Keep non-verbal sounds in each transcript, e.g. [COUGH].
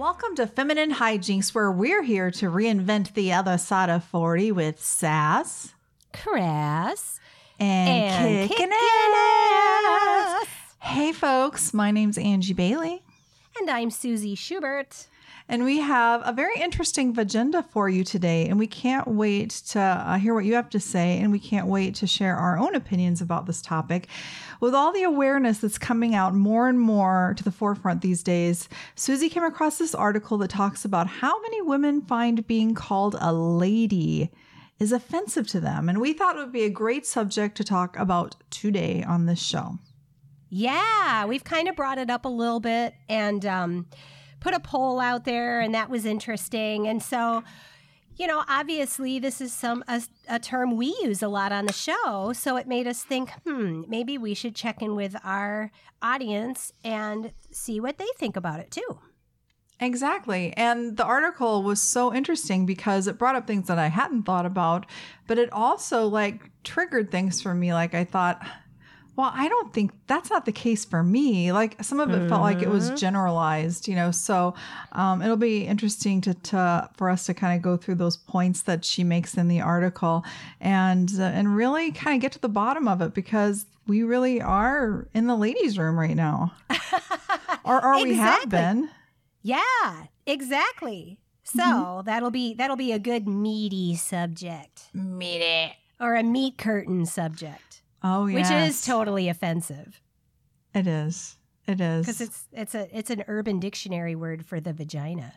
Welcome to Feminine Hijinks, where we're here to reinvent the other side of 40 with sass Crass and, and kicking kicking ass. ass. Hey, folks, my name's Angie Bailey, And I'm Susie Schubert. And we have a very interesting agenda for you today. And we can't wait to uh, hear what you have to say, and we can't wait to share our own opinions about this topic. With all the awareness that's coming out more and more to the forefront these days, Susie came across this article that talks about how many women find being called a lady is offensive to them. And we thought it would be a great subject to talk about today on this show. Yeah, we've kind of brought it up a little bit and um, put a poll out there, and that was interesting. And so, you know, obviously, this is some a, a term we use a lot on the show. So it made us think, hmm, maybe we should check in with our audience and see what they think about it too. Exactly. And the article was so interesting because it brought up things that I hadn't thought about, but it also like triggered things for me. Like I thought, well, I don't think that's not the case for me. Like some of it felt like it was generalized, you know. So um, it'll be interesting to, to for us to kind of go through those points that she makes in the article, and uh, and really kind of get to the bottom of it because we really are in the ladies' room right now, [LAUGHS] or or we have been. Yeah, exactly. So that'll be that'll be a good meaty subject. Meaty or a meat curtain subject, Oh, yes. which is totally offensive It is. It is. because it's it's a it's an Urban Dictionary word for the vagina.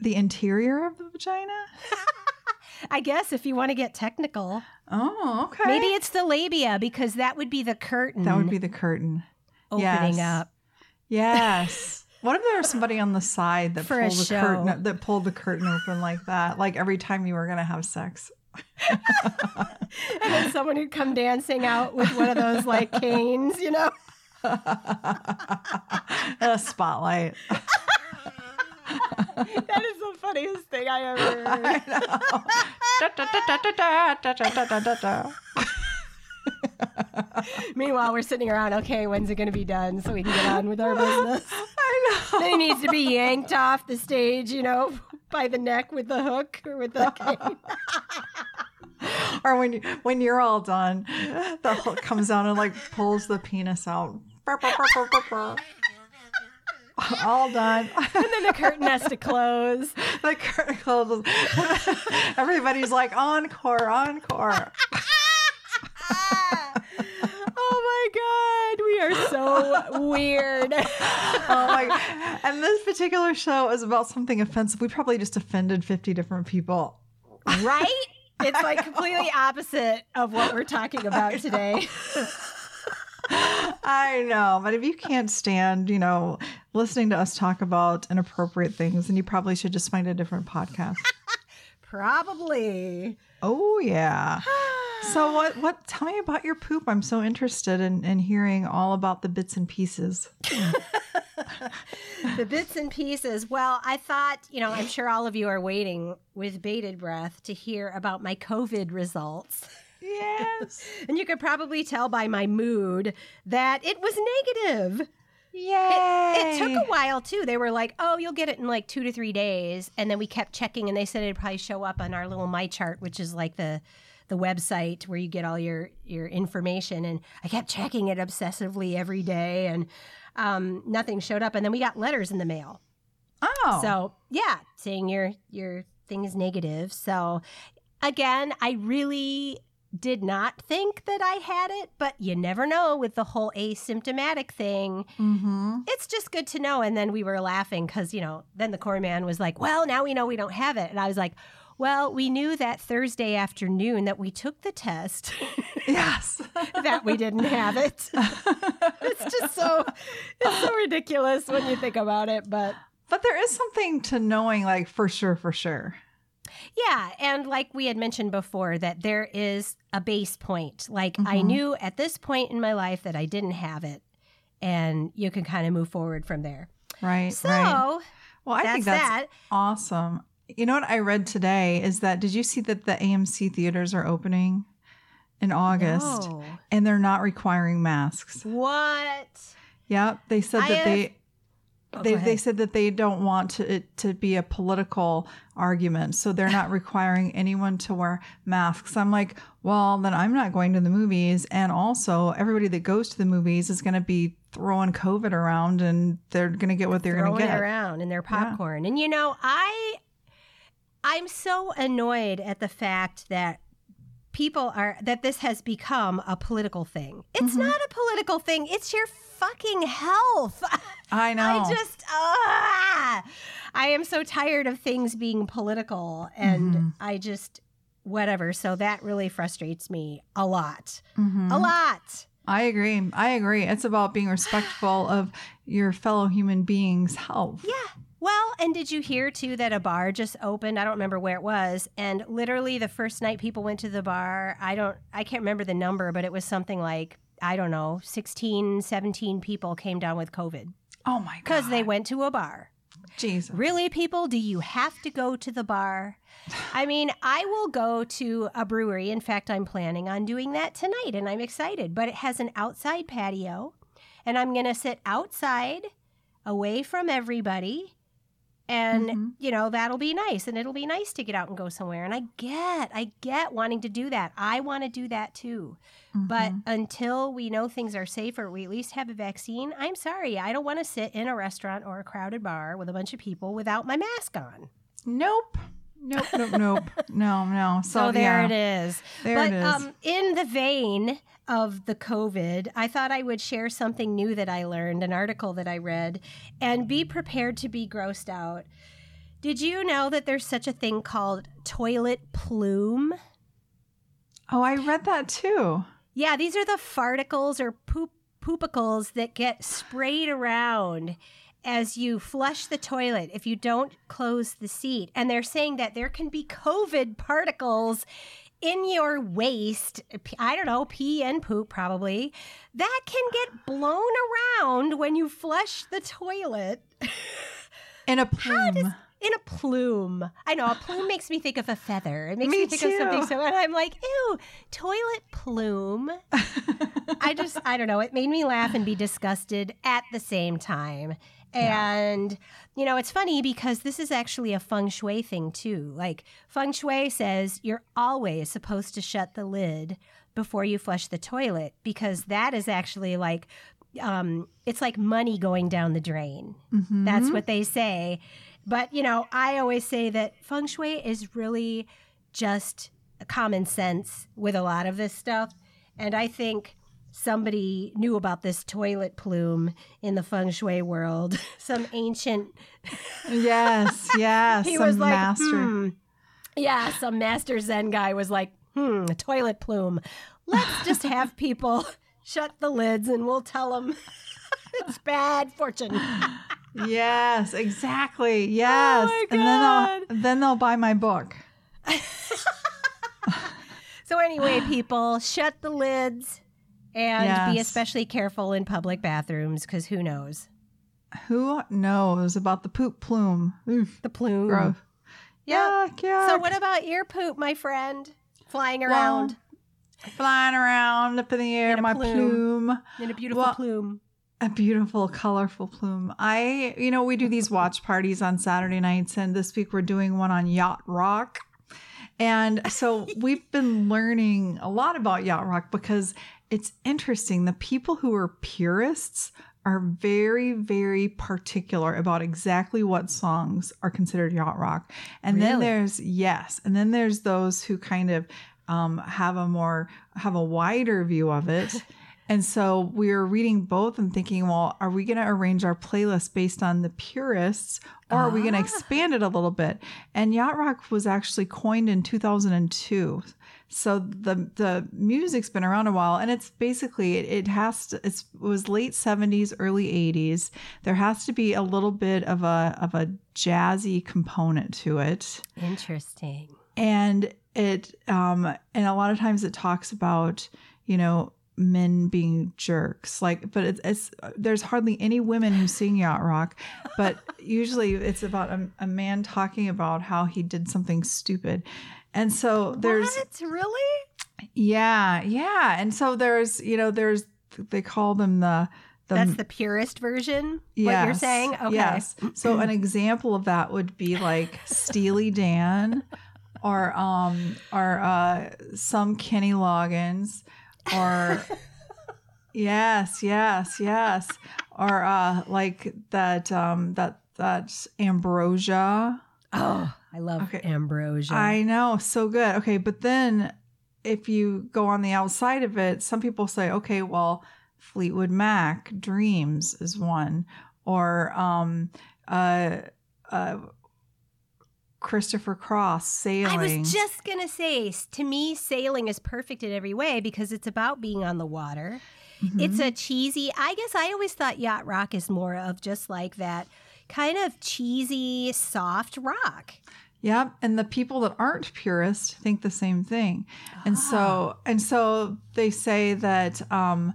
the interior of the vagina. [LAUGHS] I guess if you want to get technical, Oh, okay. maybe it's the labia because that would be the curtain that would be the curtain. opening yes. up. Yes. [LAUGHS] what if there was somebody on the side that For pulled the show. curtain that pulled the curtain open like that, like every time you were gonna have sex? [LAUGHS] And then someone who'd come dancing out with one of those like canes, you know. [LAUGHS] a spotlight. [LAUGHS] That is the funniest thing I ever heard. I Meanwhile, we're sitting around. Okay, when's it going to be done so we can get on with our business? [LAUGHS] I know. then he needs to be yanked off the stage, you know, by the neck with the hook or with the cane. [LAUGHS] or when you, when you're all done, the hook comes down and like pulls the penis out. [LAUGHS] All done. and then the curtain has to close. the curtain closes. Everybody's like encore, encore. Oh my God, we are so weird. Oh my! And this particular show is about something offensive. We probably just offended fifty different people. right? [LAUGHS] It's like completely opposite of what we're talking about today. [LAUGHS] I know, but if you can't stand, you know, listening to us talk about inappropriate things, then you probably should just find a different podcast. [LAUGHS] Probably. Oh yeah. [SIGHS] [SIGHS] [SIGHS] [GASPS] So what? What? Tell me about your poop. I'm so interested in, in hearing all about the bits and pieces. [LAUGHS] the bits and pieces. Well, I thought, you know, I'm sure all of you are waiting with bated breath to hear about my COVID results. Yes. [LAUGHS] And you could probably tell by my mood that it was negative. Yay! It took a while too. They were like, "Oh, you'll get it in like 2 to 3 days." And then we kept checking and they said it'd probably show up on our little MyChart, which is like the the website where you get all your your information and I kept checking it obsessively every day and um, nothing showed up and then we got letters in the mail. Oh. So yeah, saying your your thing is negative. So again, I really did not think that I had it, but you never know with the whole asymptomatic thing. Mm-hmm. It's just good to know. And then we were laughing because, you know, then the core man was like, Well, now we know we don't have it. And I was like, Well, we knew that Thursday afternoon that we took the test [LAUGHS] Yes. that we didn't have it. [LAUGHS] it's just so it's so ridiculous when you think about it, but but there is something to knowing, like for sure, for sure. Yeah, and like we had mentioned before, that there is a base point. Like I Mhm. knew at this point in my life that I didn't have it, and you can kind of move forward from there. Right. So right. Well, I that's think that's that. awesome. You know what I read today is that did you see that the AMC theaters are opening in August No. and they're not requiring masks? What? Yep. They said I that have- oh, they they, they said that they don't want to, it to be a political argument, so they're not [LAUGHS] requiring anyone to wear masks. I'm like, well, then I'm not going to the movies, and also everybody that goes to the movies is going to be throwing COVID around, and they're going to get what they're going to get. around in their popcorn. And you know, I I'm so annoyed at the fact that people are that this has become a political thing. It's Mm-hmm. not a political thing. It's your fucking health. I [LAUGHS] know. I just ah, I am so tired of things being political and Mm-hmm. I just whatever. So that really frustrates me a lot. Mhm. A lot. I agree. I agree. It's about being respectful of your fellow human beings' health. Yeah. Well, and did you hear too that a bar just opened? I don't remember where it was. And literally the first night people went to the bar, I don't I can't remember the number, but it was something like I don't know, 16, 17 people came down with COVID Oh my god. because they went to a bar. Jesus. Really, people, do you have to go to the bar? I mean, I will go to a brewery. In fact, I'm planning on doing that tonight and I'm excited, but it has an outside patio and I'm going to sit outside away from everybody. And, Mhm. you know, that'll be nice. And it'll be nice to get out and go somewhere. And I get, I get wanting to do that. I want to do that too. But Mhm. until we know things are safer we at least have a vaccine, I'm sorry. I don't want to sit in a restaurant or a crowded bar with a bunch of people without my mask on. nope. Nope, nope, nope. No, no. [LAUGHS] So, So, there yeah, it is. There but it is. um in the vein of the COVID, I thought I would share something new that I learned, an article that I read, and be prepared to be grossed out. Did you know that there's such a thing called toilet plume? oh, I read that too. Yeah, these are the farticles or poop poopicles that get sprayed around as you flush the toilet if you don't close the seat. And they're saying that there can be COVID particles in your waste. I don't know, pee and poop probably. That can get blown around when you flush the toilet [LAUGHS] In a plume. in a plume. I know a plume makes me think of a feather. It makes me, Me think of something so and I'm like, ew, toilet plume. [LAUGHS] I just I don't know. It made me laugh and be disgusted at the same time. And you know, it's funny because this is actually a feng shui thing too. Like feng shui says you're always supposed to shut the lid before you flush the toilet because that is actually like um it's like money going down the drain. Mhm. That's what they say. But, you know, I always say that feng shui is really just common sense with a lot of this stuff. And I think somebody knew about this toilet plume in the feng shui world. [LAUGHS] Some ancient, Yes, [LAUGHS] yes. he some was like, master. hmm. Yeah, some master Zen guy was like, hmm, a toilet plume. Let's just have [LAUGHS] people shut the lids and we'll tell them it's bad fortune. Yes, exactly. Yes. my And then they'll then they'll buy my book. So anyway, people, shut the lids and be especially careful in public bathrooms because who knows Who knows about the poop plume? Oof, the plume. gross. Yeah. Yuck, yuck. So what about ear poop, my friend? Flying around Flying around up in the air, In my plume. plume. in a beautiful well- plume. A beautiful, colorful plume. I, you know, we do these watch parties on Saturday nights, and this week we're doing one on Yacht Rock. And so [LAUGHS] we've been learning a lot about Yacht Rock because it's interesting. The people who are purists are very, very particular about exactly what songs are considered yacht rock. And then there's, yes, and then there's those who kind of um, have a more, have a wider view of it. [LAUGHS] And so we were reading both and thinking, well, are we going to arrange our playlist based on the purists or are we going to Ah. expand it a little bit? And yacht rock was actually coined in 2002. So the the music's been around a while and it's basically it, it has to it's, it was late 70s early 80s. There has to be a little bit of a of a jazzy component to it Interesting. and it um and a lot of times it talks about you know men being jerks like but it's, it's there's hardly any women who sing yacht rock but [LAUGHS] usually it's about a, a man talking about how he did something stupid and so there's what? Really? yeah yeah and so there's you know there's they call them the the That's the purest version. What you're saying? Okay. Yes. So an example of that would be like Steely Dan or um or uh some Kenny Loggins or yes, yes, yes. Or uh like that um that that ambrosia. Oh, I love Okay. ambrosia. I know, so good. Okay, but then if you go on the outside of it, some people say, okay, well, Fleetwood Mac, Dreams is one, or um, uh, uh, Christopher Cross, Sailing. I was just going to say, to me, sailing is perfect in every way because it's about being on the water. Mhm. It's a cheesy, I guess I always thought yacht rock is more of just like that kind of cheesy, soft rock. Yep, and the people that aren't purists think the same thing. And Ah. so and so they say that um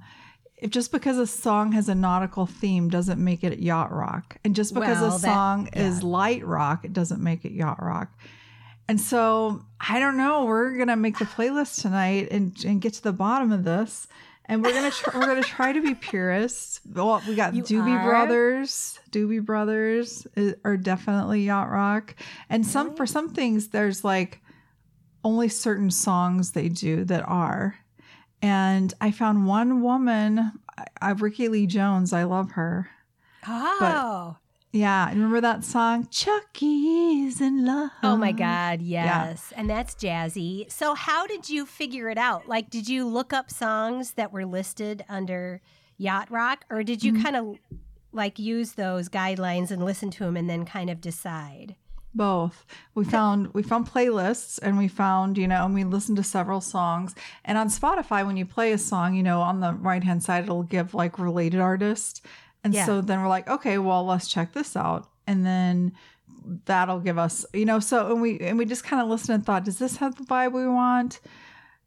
if just because a song has a nautical theme doesn't make it yacht rock. And just because Well, a that- song is light rock, it doesn't make it yacht rock. And so I don't know, we're gonna make the playlist tonight and, and get to the bottom of this. And we're gonna try, we're gonna try to be purists. Well, we got You Doobie are? Brothers. Doobie Brothers is, are definitely yacht rock. And some for some things, there's like only certain songs they do that are. And I found one woman, I, I Rickie Lee Jones. I love her. Oh. Yeah, remember that song, Chuck E.'s in Love. Oh my God, yes. And that's jazzy. So, how did you figure it out? Like, did you look up songs that were listed under Yacht Rock, or did you Mhm. kind of like use those guidelines and listen to them and then kind of decide? Both. We found we found playlists and we found you know and we listened to several songs. And on spotify when you play a song you know on the right hand side it'll give like related artists. And Yeah. so then we're like okay well let's check this out. And then that'll give us you know so and we and we just kind of listened and thought does this have the vibe we want?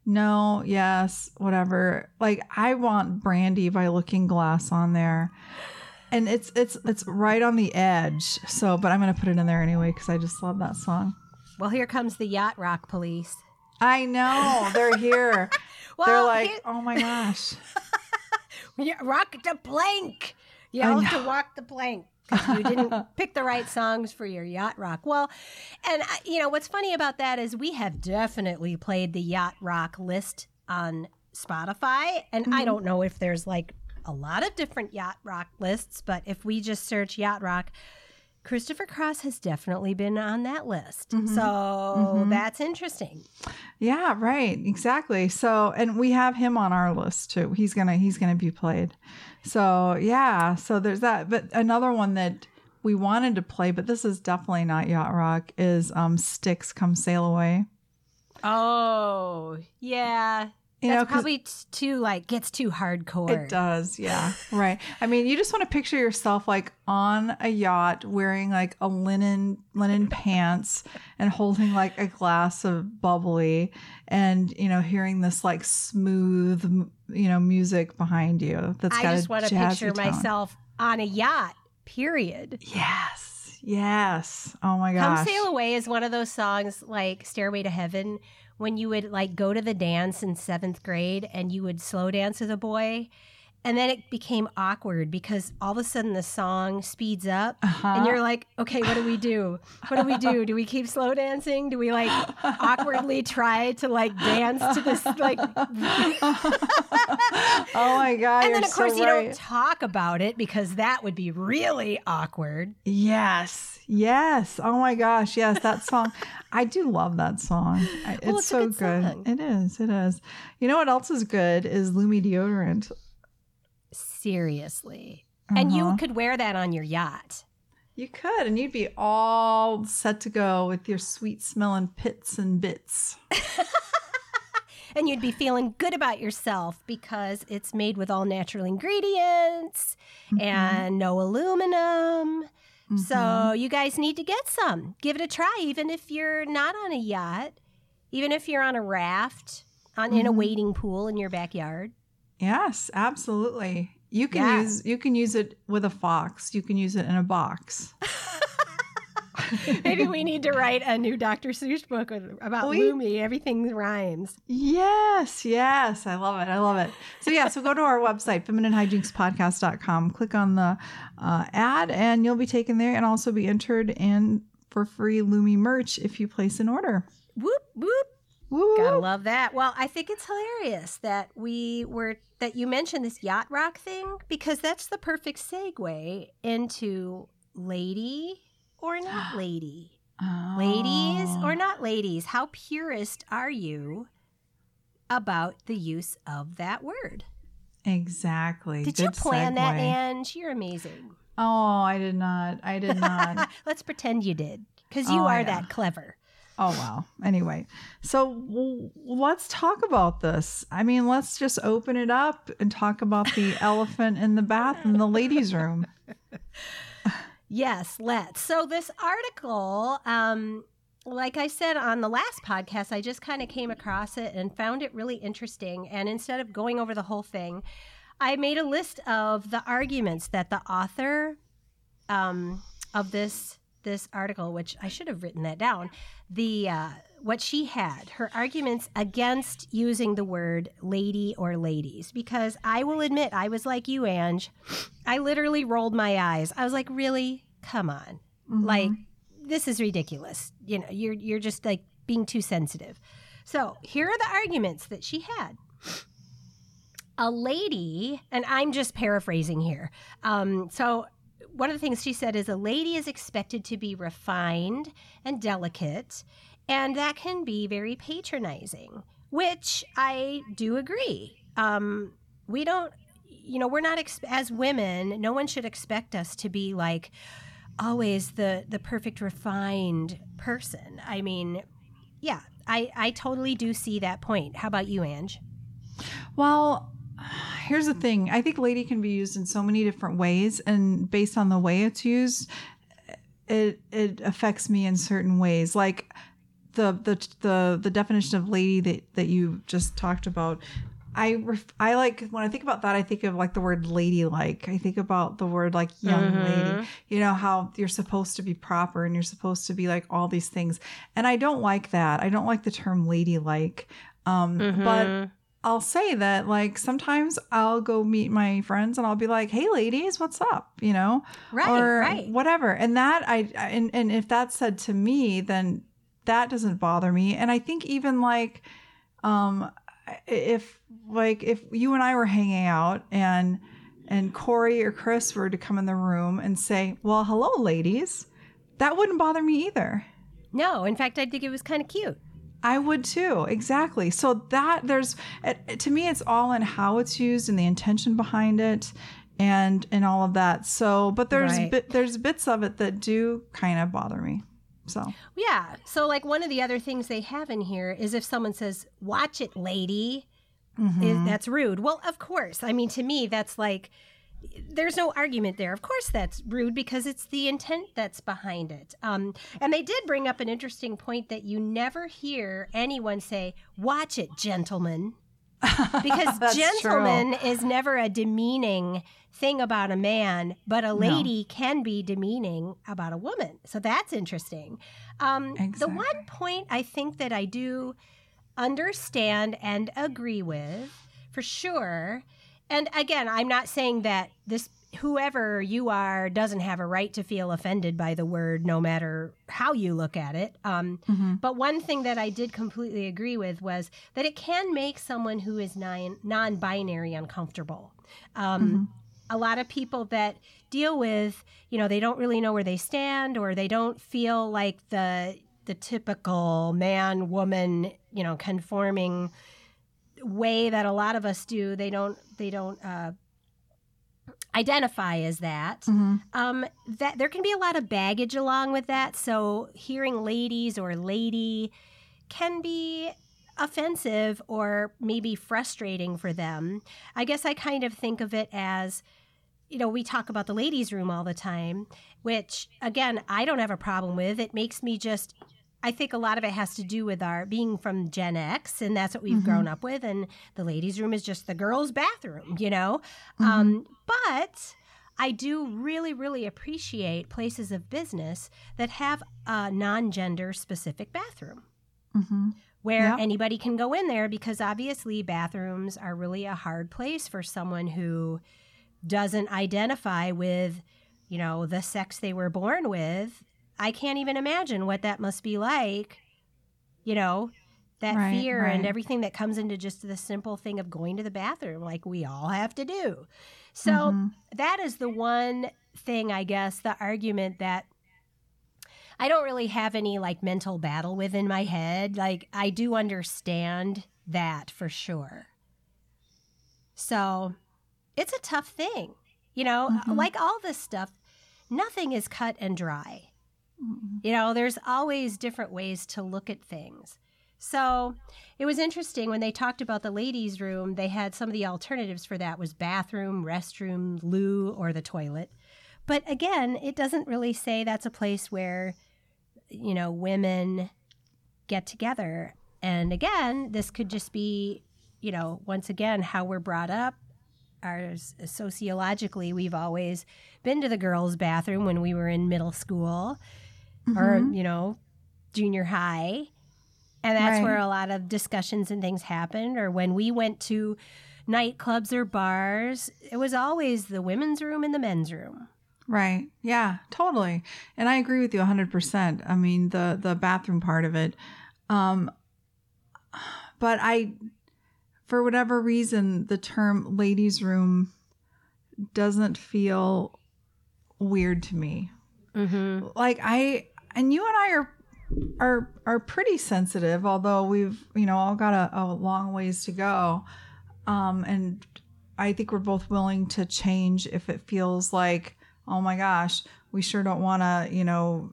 No yes whatever. Like i want brandy by looking glass on there and it's it's it's right on the edge so but i'm gonna put it in there anyway because i just love that song Well, here comes the Yacht Rock police. i know they're here [LAUGHS] Well, they're like here- oh my gosh [LAUGHS] rock the plank. You I have to walk the plank. 'cause you didn't [LAUGHS] pick the right songs for your yacht rock. Well, and I- you know what's funny about that is we have definitely played the yacht rock list on Spotify, and I Mhm. don't know if there's like a lot of different yacht rock lists, but if we just search yacht rock, Christopher Cross has definitely been on that list. Mhm. So Mhm. that's interesting. yeah right exactly so and we have him on our list too he's gonna he's gonna be played so yeah so there's that but another one that we wanted to play but this is definitely not yacht rock is um Styx come sail away Oh, yeah. You That's know probably too like gets too hardcore. It does, yeah. right. I mean, you just want to picture yourself like on a yacht wearing like a linen linen pants and holding like a glass of bubbly and you know hearing this like smooth you know music behind you that's I just want to picture tone. myself on a yacht. Period. Yes. Yes. Oh my gosh. Come Sail Away is one of those songs like Stairway to Heaven when you would like go to the dance in seventh grade and you would slow dance with a boy. And then it became awkward because all of a sudden the song speeds up uh-huh. and you're like, okay, what do we do? What do we do? Do we keep slow dancing? Do we like awkwardly try to like dance to this like [LAUGHS] oh my god. and then of course so you right. don't talk about it because that would be really awkward. Yes. Yes. Oh my gosh. Yes, that song. I do love that song. It's, Well, it's so good good. It is. It is. You know what else is good is Lumi deodorant. Seriously. And you Uh-huh. could wear that on your yacht. you could, and you'd be all set to go with your sweet smelling pits and bits. [LAUGHS] And you'd be feeling good about yourself because it's made with all natural ingredients Mm-hmm. and no aluminum. Mhm. So you guys need to get some. Give it a try, even if you're not on a yacht, even if you're on a raft, on in a Mhm. wading pool in your backyard. yes, absolutely. You can Yeah. use you can use it with a fox. You can use it in a box. [LAUGHS] [LAUGHS] Maybe we need to write a new Dr. Seuss book about we, Lumi. Everything rhymes. Yes, yes. I love it. I love it. So, yeah, so go to our website, femininehijinxpodcast.com, click on the uh, ad, and you'll be taken there and also be entered in for free Lumi merch if you place an order. Whoop, whoop. Woo. Gotta love that. Well, I think it's hilarious that we were that you mentioned this yacht rock thing because that's the perfect segue into lady or not [GASPS] lady. Oh. Ladies or oh. not ladies, how purist are you about the use of that word? Exactly. Did Good you plan segue. that, Ange? You're amazing. Oh, I did not. I [LAUGHS] did not. Let's pretend you did because you oh, are yeah. that clever. Oh, wow. Anyway, so w- let's talk about this. I mean, let's just open it up and talk about the [LAUGHS] elephant in the bath in the ladies' room. [LAUGHS] yes, let's. So, this article, um, like I said on the last podcast, I just kind of came across it and found it really interesting. And instead of going over the whole thing, I made a list of the arguments that the author um, of this this article, which I should have written that down, the uh, what she had, her arguments against using the word lady or ladies, because I will admit I was like you, Ange. I literally rolled my eyes. I was like, really? Come on. Mm-hmm. Like, this is ridiculous. You know, you're you're just like being too sensitive. So here are the arguments that she had. A lady, and I'm just paraphrasing here. Um, so one of the things she said is a lady is expected to be refined and delicate, and that can be very patronizing, which I do agree. Um, we don't, you know, we're not ex- as women. No one should expect us to be like always the the perfect refined person. I mean, yeah, I I totally do see that point. How about you, Ange? Well, here's the thing I think lady can be used in so many different ways, and based on the way it's used, it it affects me in certain ways. Like the the the the definition of lady that that you just talked about. I ref, I like when I think about that, I think of like the word ladylike. I think about the word like young mm-hmm. lady. You know how you're supposed to be proper and you're supposed to be like all these things, and I don't like that. I don't like the term ladylike. Um, mm-hmm. But I'll say that like sometimes I'll go meet my friends and I'll be like, "Hey, ladies, what's up?" You know, right, or right. whatever. And that I and and if that's said to me, then that doesn't bother me. And I think even like, um, if like if you and I were hanging out and and Corey or Chris were to come in the room and say, "Well, hello, ladies," that wouldn't bother me either. No, in fact, I think it was kind of cute. I would too. Exactly. So that there's to me it's all in how it's used and the intention behind it and and all of that. So, but there's right. bit, there's bits of it that do kind of bother me. So yeah. So like one of the other things they have in here is if someone says, "Watch it, lady," mm-hmm. is, that's rude. Well, of course. I mean, to me, that's like there's no argument there. Of course, that's rude because it's the intent that's behind it. Um, and they did bring up an interesting point that you never hear anyone say, Watch it, gentlemen. Because [LAUGHS] gentleman true. is never a demeaning thing about a man, but a lady no. can be demeaning about a woman. So that's interesting. Um, exactly. The one point I think that I do understand and agree with for sure and again, I'm not saying that this whoever you are doesn't have a right to feel offended by the word no matter how you look at it um, mm-hmm. but one thing that i did completely agree with was that it can make someone who is non- non-binary uncomfortable um, mm-hmm. a lot of people that deal with you know they don't really know where they stand or they don't feel like the the typical man woman you know conforming way that a lot of us do. They don't they don't uh, identify as that. Mm-hmm. Um, that there can be a lot of baggage along with that. So hearing ladies or lady can be offensive or maybe frustrating for them. I guess I kind of think of it as you know, we talk about the ladies' room all the time, which again, I don't have a problem with. It makes me just I think a lot of it has to do with our being from Gen X, and that's what we've mm-hmm. grown up with. And the ladies' room is just the girls' bathroom, you know? Mm-hmm. Um, but I do really, really appreciate places of business that have a non gender specific bathroom Mm-hmm. where Yeah. anybody can go in there because obviously bathrooms are really a hard place for someone who doesn't identify with, you know, the sex they were born with. I can't even imagine what that must be like, you know, that Right, fear and everything that comes into just the simple thing of going to the bathroom, like we all have to do. So Mhm. that is the one thing, I guess, the argument that I don't really have any like mental battle with in my head. Like, I do understand that for sure. So it's a tough thing. You know, Mhm. like all this stuff, nothing is cut and dry. Mhm. You know, there's always different ways to look at things. So it was interesting when they talked about the ladies' room, they had some of the alternatives for that was bathroom, restroom, loo, or the toilet. But again, it doesn't really say that's a place where, you know, women get together. And again, this could just be, you know, once again, how we're brought up. Our sociologically, we've always been to the girls' bathroom when we were in middle school or Mhm. you know junior high and that's Right. where a lot of discussions and things happened or when we went to nightclubs or bars it was always the women's room and the men's room Right. Yeah, totally. And I agree with you 100%. I mean, the the bathroom part of it. Um but I for whatever reason the term ladies room doesn't feel weird to me. mm-hmm. Like I and you and I are are are pretty sensitive, although we've, you know, all got a, a long ways to go. Um and I think we're both willing to change if it feels like, oh my gosh, we sure don't want to, you know,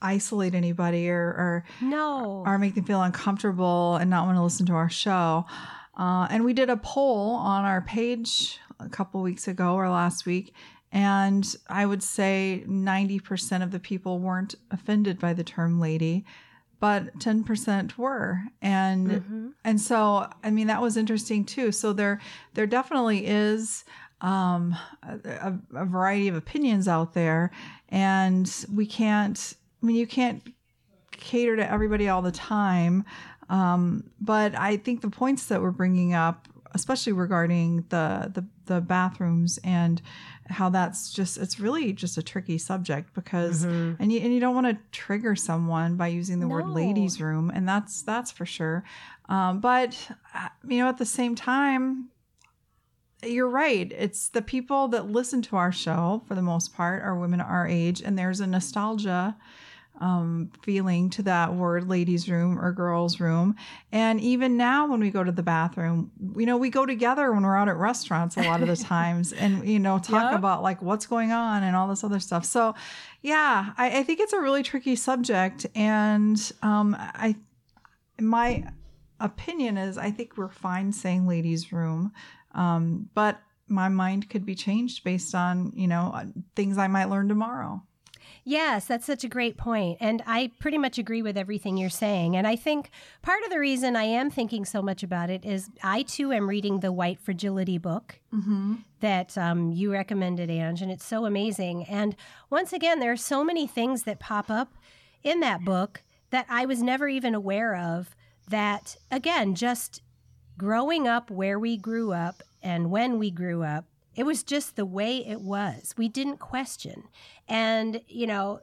isolate anybody or, or no or make them feel uncomfortable and not want to listen to our show. Uh, and we did a poll on our page a couple weeks ago or last week, and I would say 90% of the people weren't offended by the term lady, but 10% were. And Mhm. and so I mean that was interesting too. So there there definitely is um, a, a variety of opinions out there, and we can't. I mean, you can't cater to everybody all the time. Um, but I think the points that we're bringing up, especially regarding the, the the bathrooms and how that's just it's really just a tricky subject because Mhm. and you and you don't want to trigger someone by using the word ladies room and that's that's for sure. Um, but uh, you know at the same time you're right. It's the people that listen to our show for the most part are women our age, and there's a nostalgia um, feeling to that word ladies' room or girls' room. And even now, when we go to the bathroom, you know, we go together when we're out at restaurants a lot of the [LAUGHS] times and, you know, talk Yeah. about like what's going on and all this other stuff. So, yeah, I, I think it's a really tricky subject. And um, I, my opinion is I think we're fine saying ladies' room. Um, but my mind could be changed based on, you know, things I might learn tomorrow. Yes, that's such a great point. And I pretty much agree with everything you're saying. And I think part of the reason I am thinking so much about it is I too am reading the White Fragility book Mm-hmm. that um, you recommended, Ange, and it's so amazing. And once again, there are so many things that pop up in that book that I was never even aware of. That, again, just growing up where we grew up and when we grew up, it was just the way it was. We didn't question. And, you know,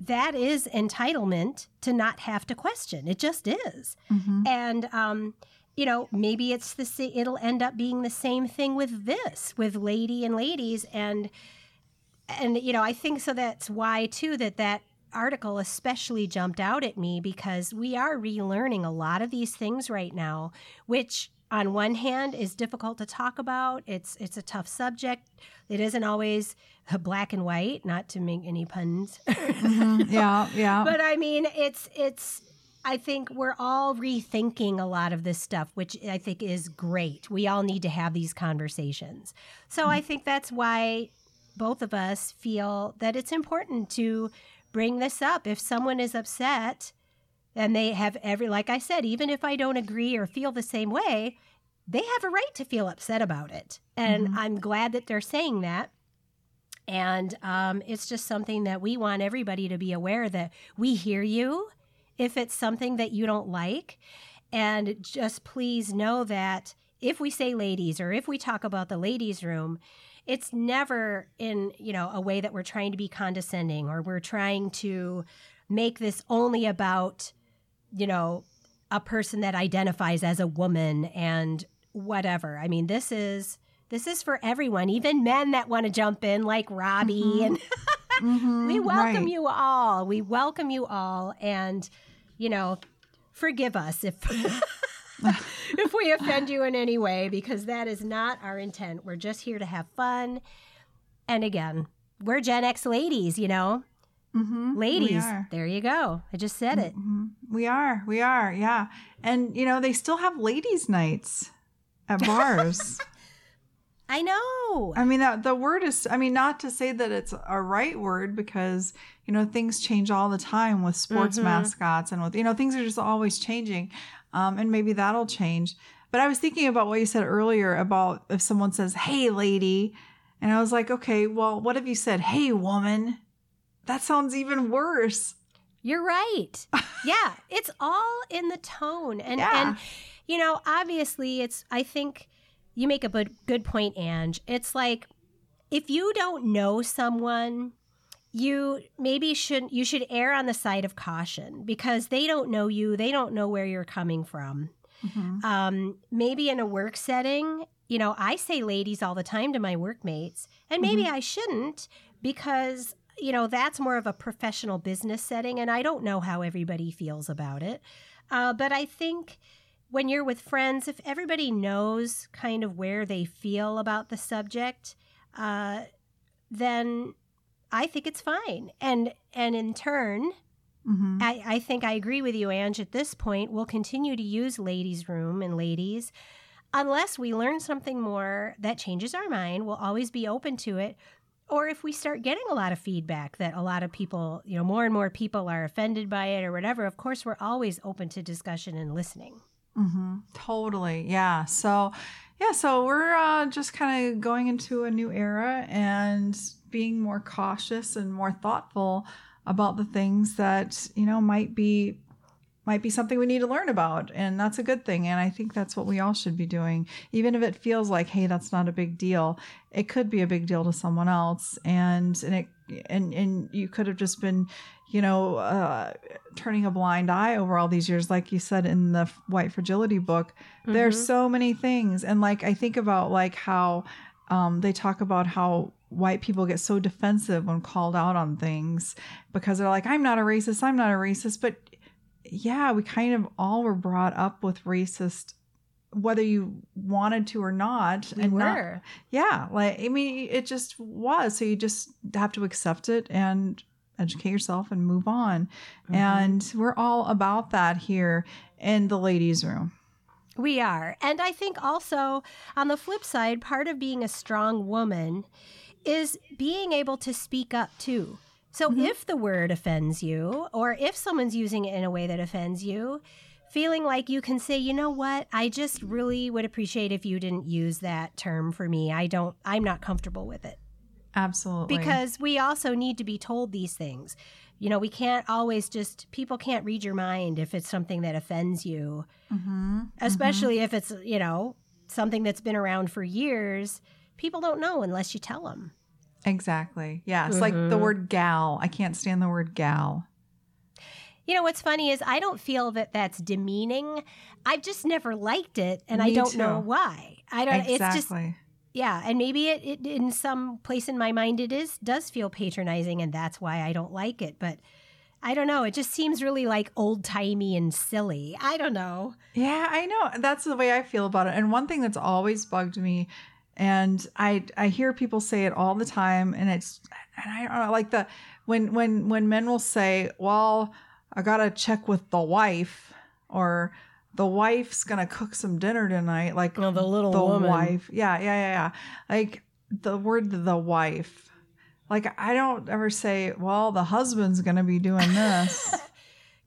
that is entitlement to not have to question. It just is. Mm-hmm. And um, you know, maybe it's the it'll end up being the same thing with this, with lady and ladies, and and you know, I think so. That's why too that that article especially jumped out at me because we are relearning a lot of these things right now, which on one hand is difficult to talk about. It's it's a tough subject. It isn't always [LAUGHS] black and white. Not to make any puns. [LAUGHS] Mhm. Yeah, yeah. [LAUGHS] but I mean, it's it's. I think we're all rethinking a lot of this stuff, which I think is great. We all need to have these conversations. So I think that's why both of us feel that it's important to bring this up. If someone is upset and they have every, like I said, even if I don't agree or feel the same way, they have a right to feel upset about it. And I'm glad that they're saying that. And um, it's just something that we want everybody to be aware that we hear you if it's something that you don't like. And just please know that if we say ladies or if we talk about the ladies' room, it's never in, you know, a way that we're trying to be condescending or we're trying to make this only about, you know, a person that identifies as a woman and whatever. I mean, this is this is for everyone, even men that want to jump in like Robbie mm-hmm. and [LAUGHS] mm-hmm, we welcome right. you all. We welcome you all and you know, forgive us if [LAUGHS] if we offend you in any way because that is not our intent. We're just here to have fun. And again, we're Gen X ladies, you know. Mm-hmm. Ladies, there you go. I just said it. Mm-hmm. We are. We are. Yeah. And, you know, they still have ladies' nights at bars. [LAUGHS] I know. I mean, that, the word is, I mean, not to say that it's a right word because, you know, things change all the time with sports mm-hmm. mascots and with, you know, things are just always changing. Um, and maybe that'll change. But I was thinking about what you said earlier about if someone says, hey, lady. And I was like, okay, well, what have you said, hey, woman? That sounds even worse. You're right. yeah, [LAUGHS] it's all in the tone. And, yeah. and, you know, obviously, it's, I think, you make a good, good point, Ange. It's like if you don't know someone, you maybe shouldn't. you should err on the side of caution because they don't know you, they don't know where you're coming from. Mm-hmm. Um, maybe in a work setting, you know, I say ladies all the time to my workmates, and maybe mm-hmm. I shouldn't because you know that's more of a professional business setting, and I don't know how everybody feels about it. Uh, but I think when you're with friends, if everybody knows kind of where they feel about the subject, uh, then I think it's fine. And and in turn, mm-hmm. I, I think I agree with you, Ange. At this point, we'll continue to use ladies' room and ladies. Unless we learn something more that changes our mind, we'll always be open to it. Or if we start getting a lot of feedback that a lot of people, you know, more and more people are offended by it or whatever, of course, we're always open to discussion and listening. Mm-hmm. Totally. Yeah. So, yeah, so we're uh, just kind of going into a new era and being more cautious and more thoughtful about the things that, you know, might be might be something we need to learn about and that's a good thing and i think that's what we all should be doing even if it feels like hey that's not a big deal it could be a big deal to someone else and and it and and you could have just been you know uh, turning a blind eye over all these years like you said in the white fragility book mm-hmm. there's so many things and like i think about like how um, they talk about how white people get so defensive when called out on things because they're like i'm not a racist i'm not a racist but yeah, we kind of all were brought up with racist whether you wanted to or not we and were. Not, yeah like i mean it just was so you just have to accept it and educate yourself and move on mm-hmm. and we're all about that here in the ladies room we are and i think also on the flip side part of being a strong woman is being able to speak up too so mm-hmm. if the word offends you, or if someone's using it in a way that offends you, feeling like you can say, you know what, I just really would appreciate if you didn't use that term for me. I don't, I'm not comfortable with it. Absolutely. Because we also need to be told these things. You know, we can't always just, people can't read your mind if it's something that offends you, mm-hmm. especially mm-hmm. if it's, you know, something that's been around for years. People don't know unless you tell them. Exactly. Yeah. It's mm-hmm. like the mm-hmm. word gal. I can't stand the word gal. You know, what's funny is I don't feel that that's demeaning. I've just never liked it and Me I don't too. know why. I don't, exactly. it's just, yeah. And maybe it, it, in some place in my mind, it is, does feel patronizing and that's why I don't like it. But I don't know. It just seems really like old timey and silly. I don't know. Yeah, I know. That's the way I feel about it. And one thing that's always bugged me and I I hear people say it all the time, and it's and I don't know like the when when when men will say, "Well, I gotta check with the wife," or the wife's gonna cook some dinner tonight, like the little the woman. wife, yeah, yeah, yeah, yeah, like the word the wife. Like I don't ever say, "Well, the husband's gonna be doing this." [LAUGHS]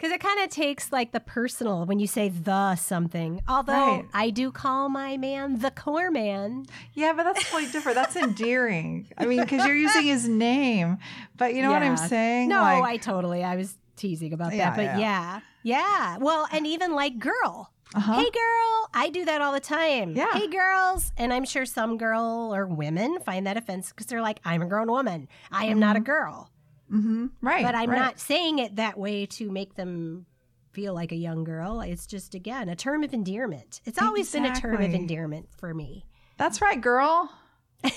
Because it kind of takes like the personal when you say the something. Although Right. I do call my man the core man. Yeah, but that's totally different. That's endearing. I mean, because you're using his name. But you know what I'm saying? No, Like, I totally, I was teasing about Yeah, that. But yeah. yeah. yeah, Well, and even like girl. uh-huh. Hey girl, I do that all the time. Yeah. Hey girls, and I'm sure some girl or women find that offensive because they're like, I'm a grown woman. I am not a girl. Hmm Right. But I'm right. not saying it that way to make them feel like a young girl. It's just again a term of endearment. It's always been a term of endearment for me. That's right, girl. Girl. [LAUGHS]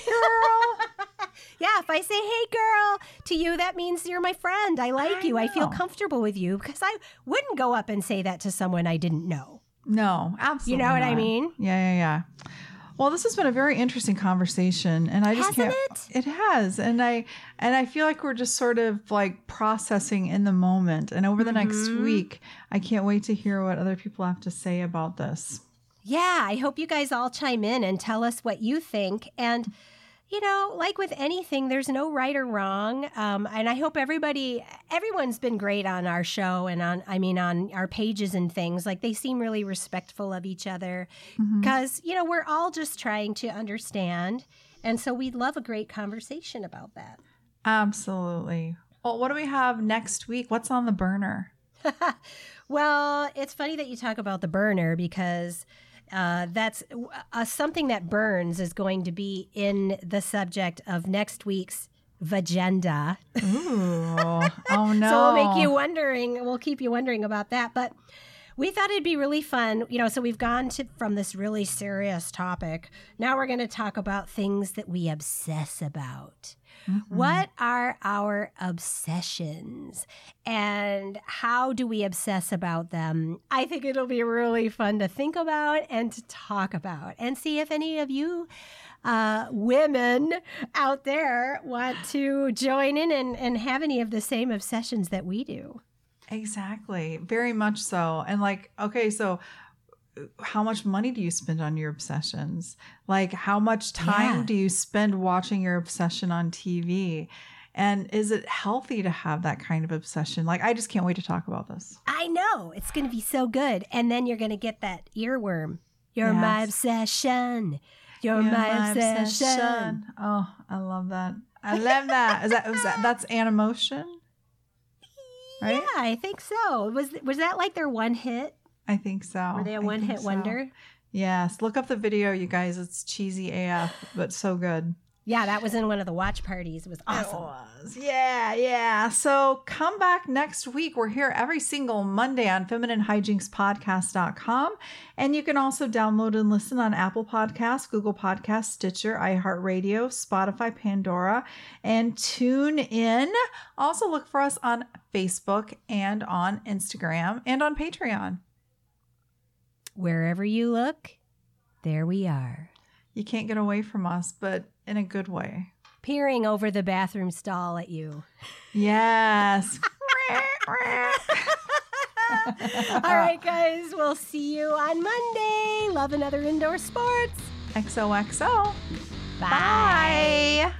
Yeah, if I say "Hey, girl" to you, that means you're my friend. I like I you. I feel comfortable with you because I wouldn't go up and say that to someone I didn't know. no, absolutely. You know what I mean? Yeah, yeah, yeah. Well, this has been a very interesting conversation, and I just Hasn't can't. it? It has, and I and I feel like we're just sort of like processing in the moment. And over the next Mhm. week, I can't wait to hear what other people have to say about this. Yeah, I hope you guys all chime in and tell us what you think. And, you know, like with anything, there's no right or wrong. Um, and I hope everybody, everyone's been great on our show and on, I mean, on our pages and things. Like they seem really respectful of each other because, you know, we're all just trying to understand. And so we'd love a great conversation about that. Absolutely. Well, what do we have next week? What's on the burner? [LAUGHS] Well, it's funny that you talk about the burner because uh, that's uh, something that burns is going to be in the subject of next week's Vagenda. Ooh. [LAUGHS] oh no. So we'll make you wondering. We'll keep you wondering about that. But we thought it'd be really fun. You know, so we've gone to from this really serious topic. Now we're going to talk about things that we obsess about. Mhm. What are our obsessions and how do we obsess about them? I think it'll be really fun to think about and to talk about and see if any of you uh, women out there want to join in and, and have any of the same obsessions that we do. Exactly. Very much so. And like, okay, so uh, how much money do you spend on your obsessions? Like, how much time Yeah. do you spend watching your obsession on TV? And is it healthy to have that kind of obsession? Like, I just can't wait to talk about this. I know it's going to be so good. And then you're going to get that earworm. You're my obsession. You're, You're my, obsession. Oh, I love that. I love that. Is that, is that that's Animotion? Right? Yeah, I think so. Was was that like their one hit? I think so. Were they a one hit so. wonder? Yes. Look up the video, you guys. It's cheesy AF, but so good. Yeah, that was in one of the watch parties. It was awesome. It was. Yeah, yeah. So come back next week. We're here every single Monday on femininehijinxpodcast.com. And you can also download and listen on Apple Podcasts, Google Podcasts, Stitcher, iHeartRadio, Spotify, Pandora, and TuneIn. Also look for us on Facebook and on Instagram and on Patreon. Wherever you look, there we are. You can't get away from us, but in a good way. Peering over the bathroom stall at you. Yes. [LAUGHS] All right, guys, we'll see you on Monday. Love another indoor sports. XOXO. Bye.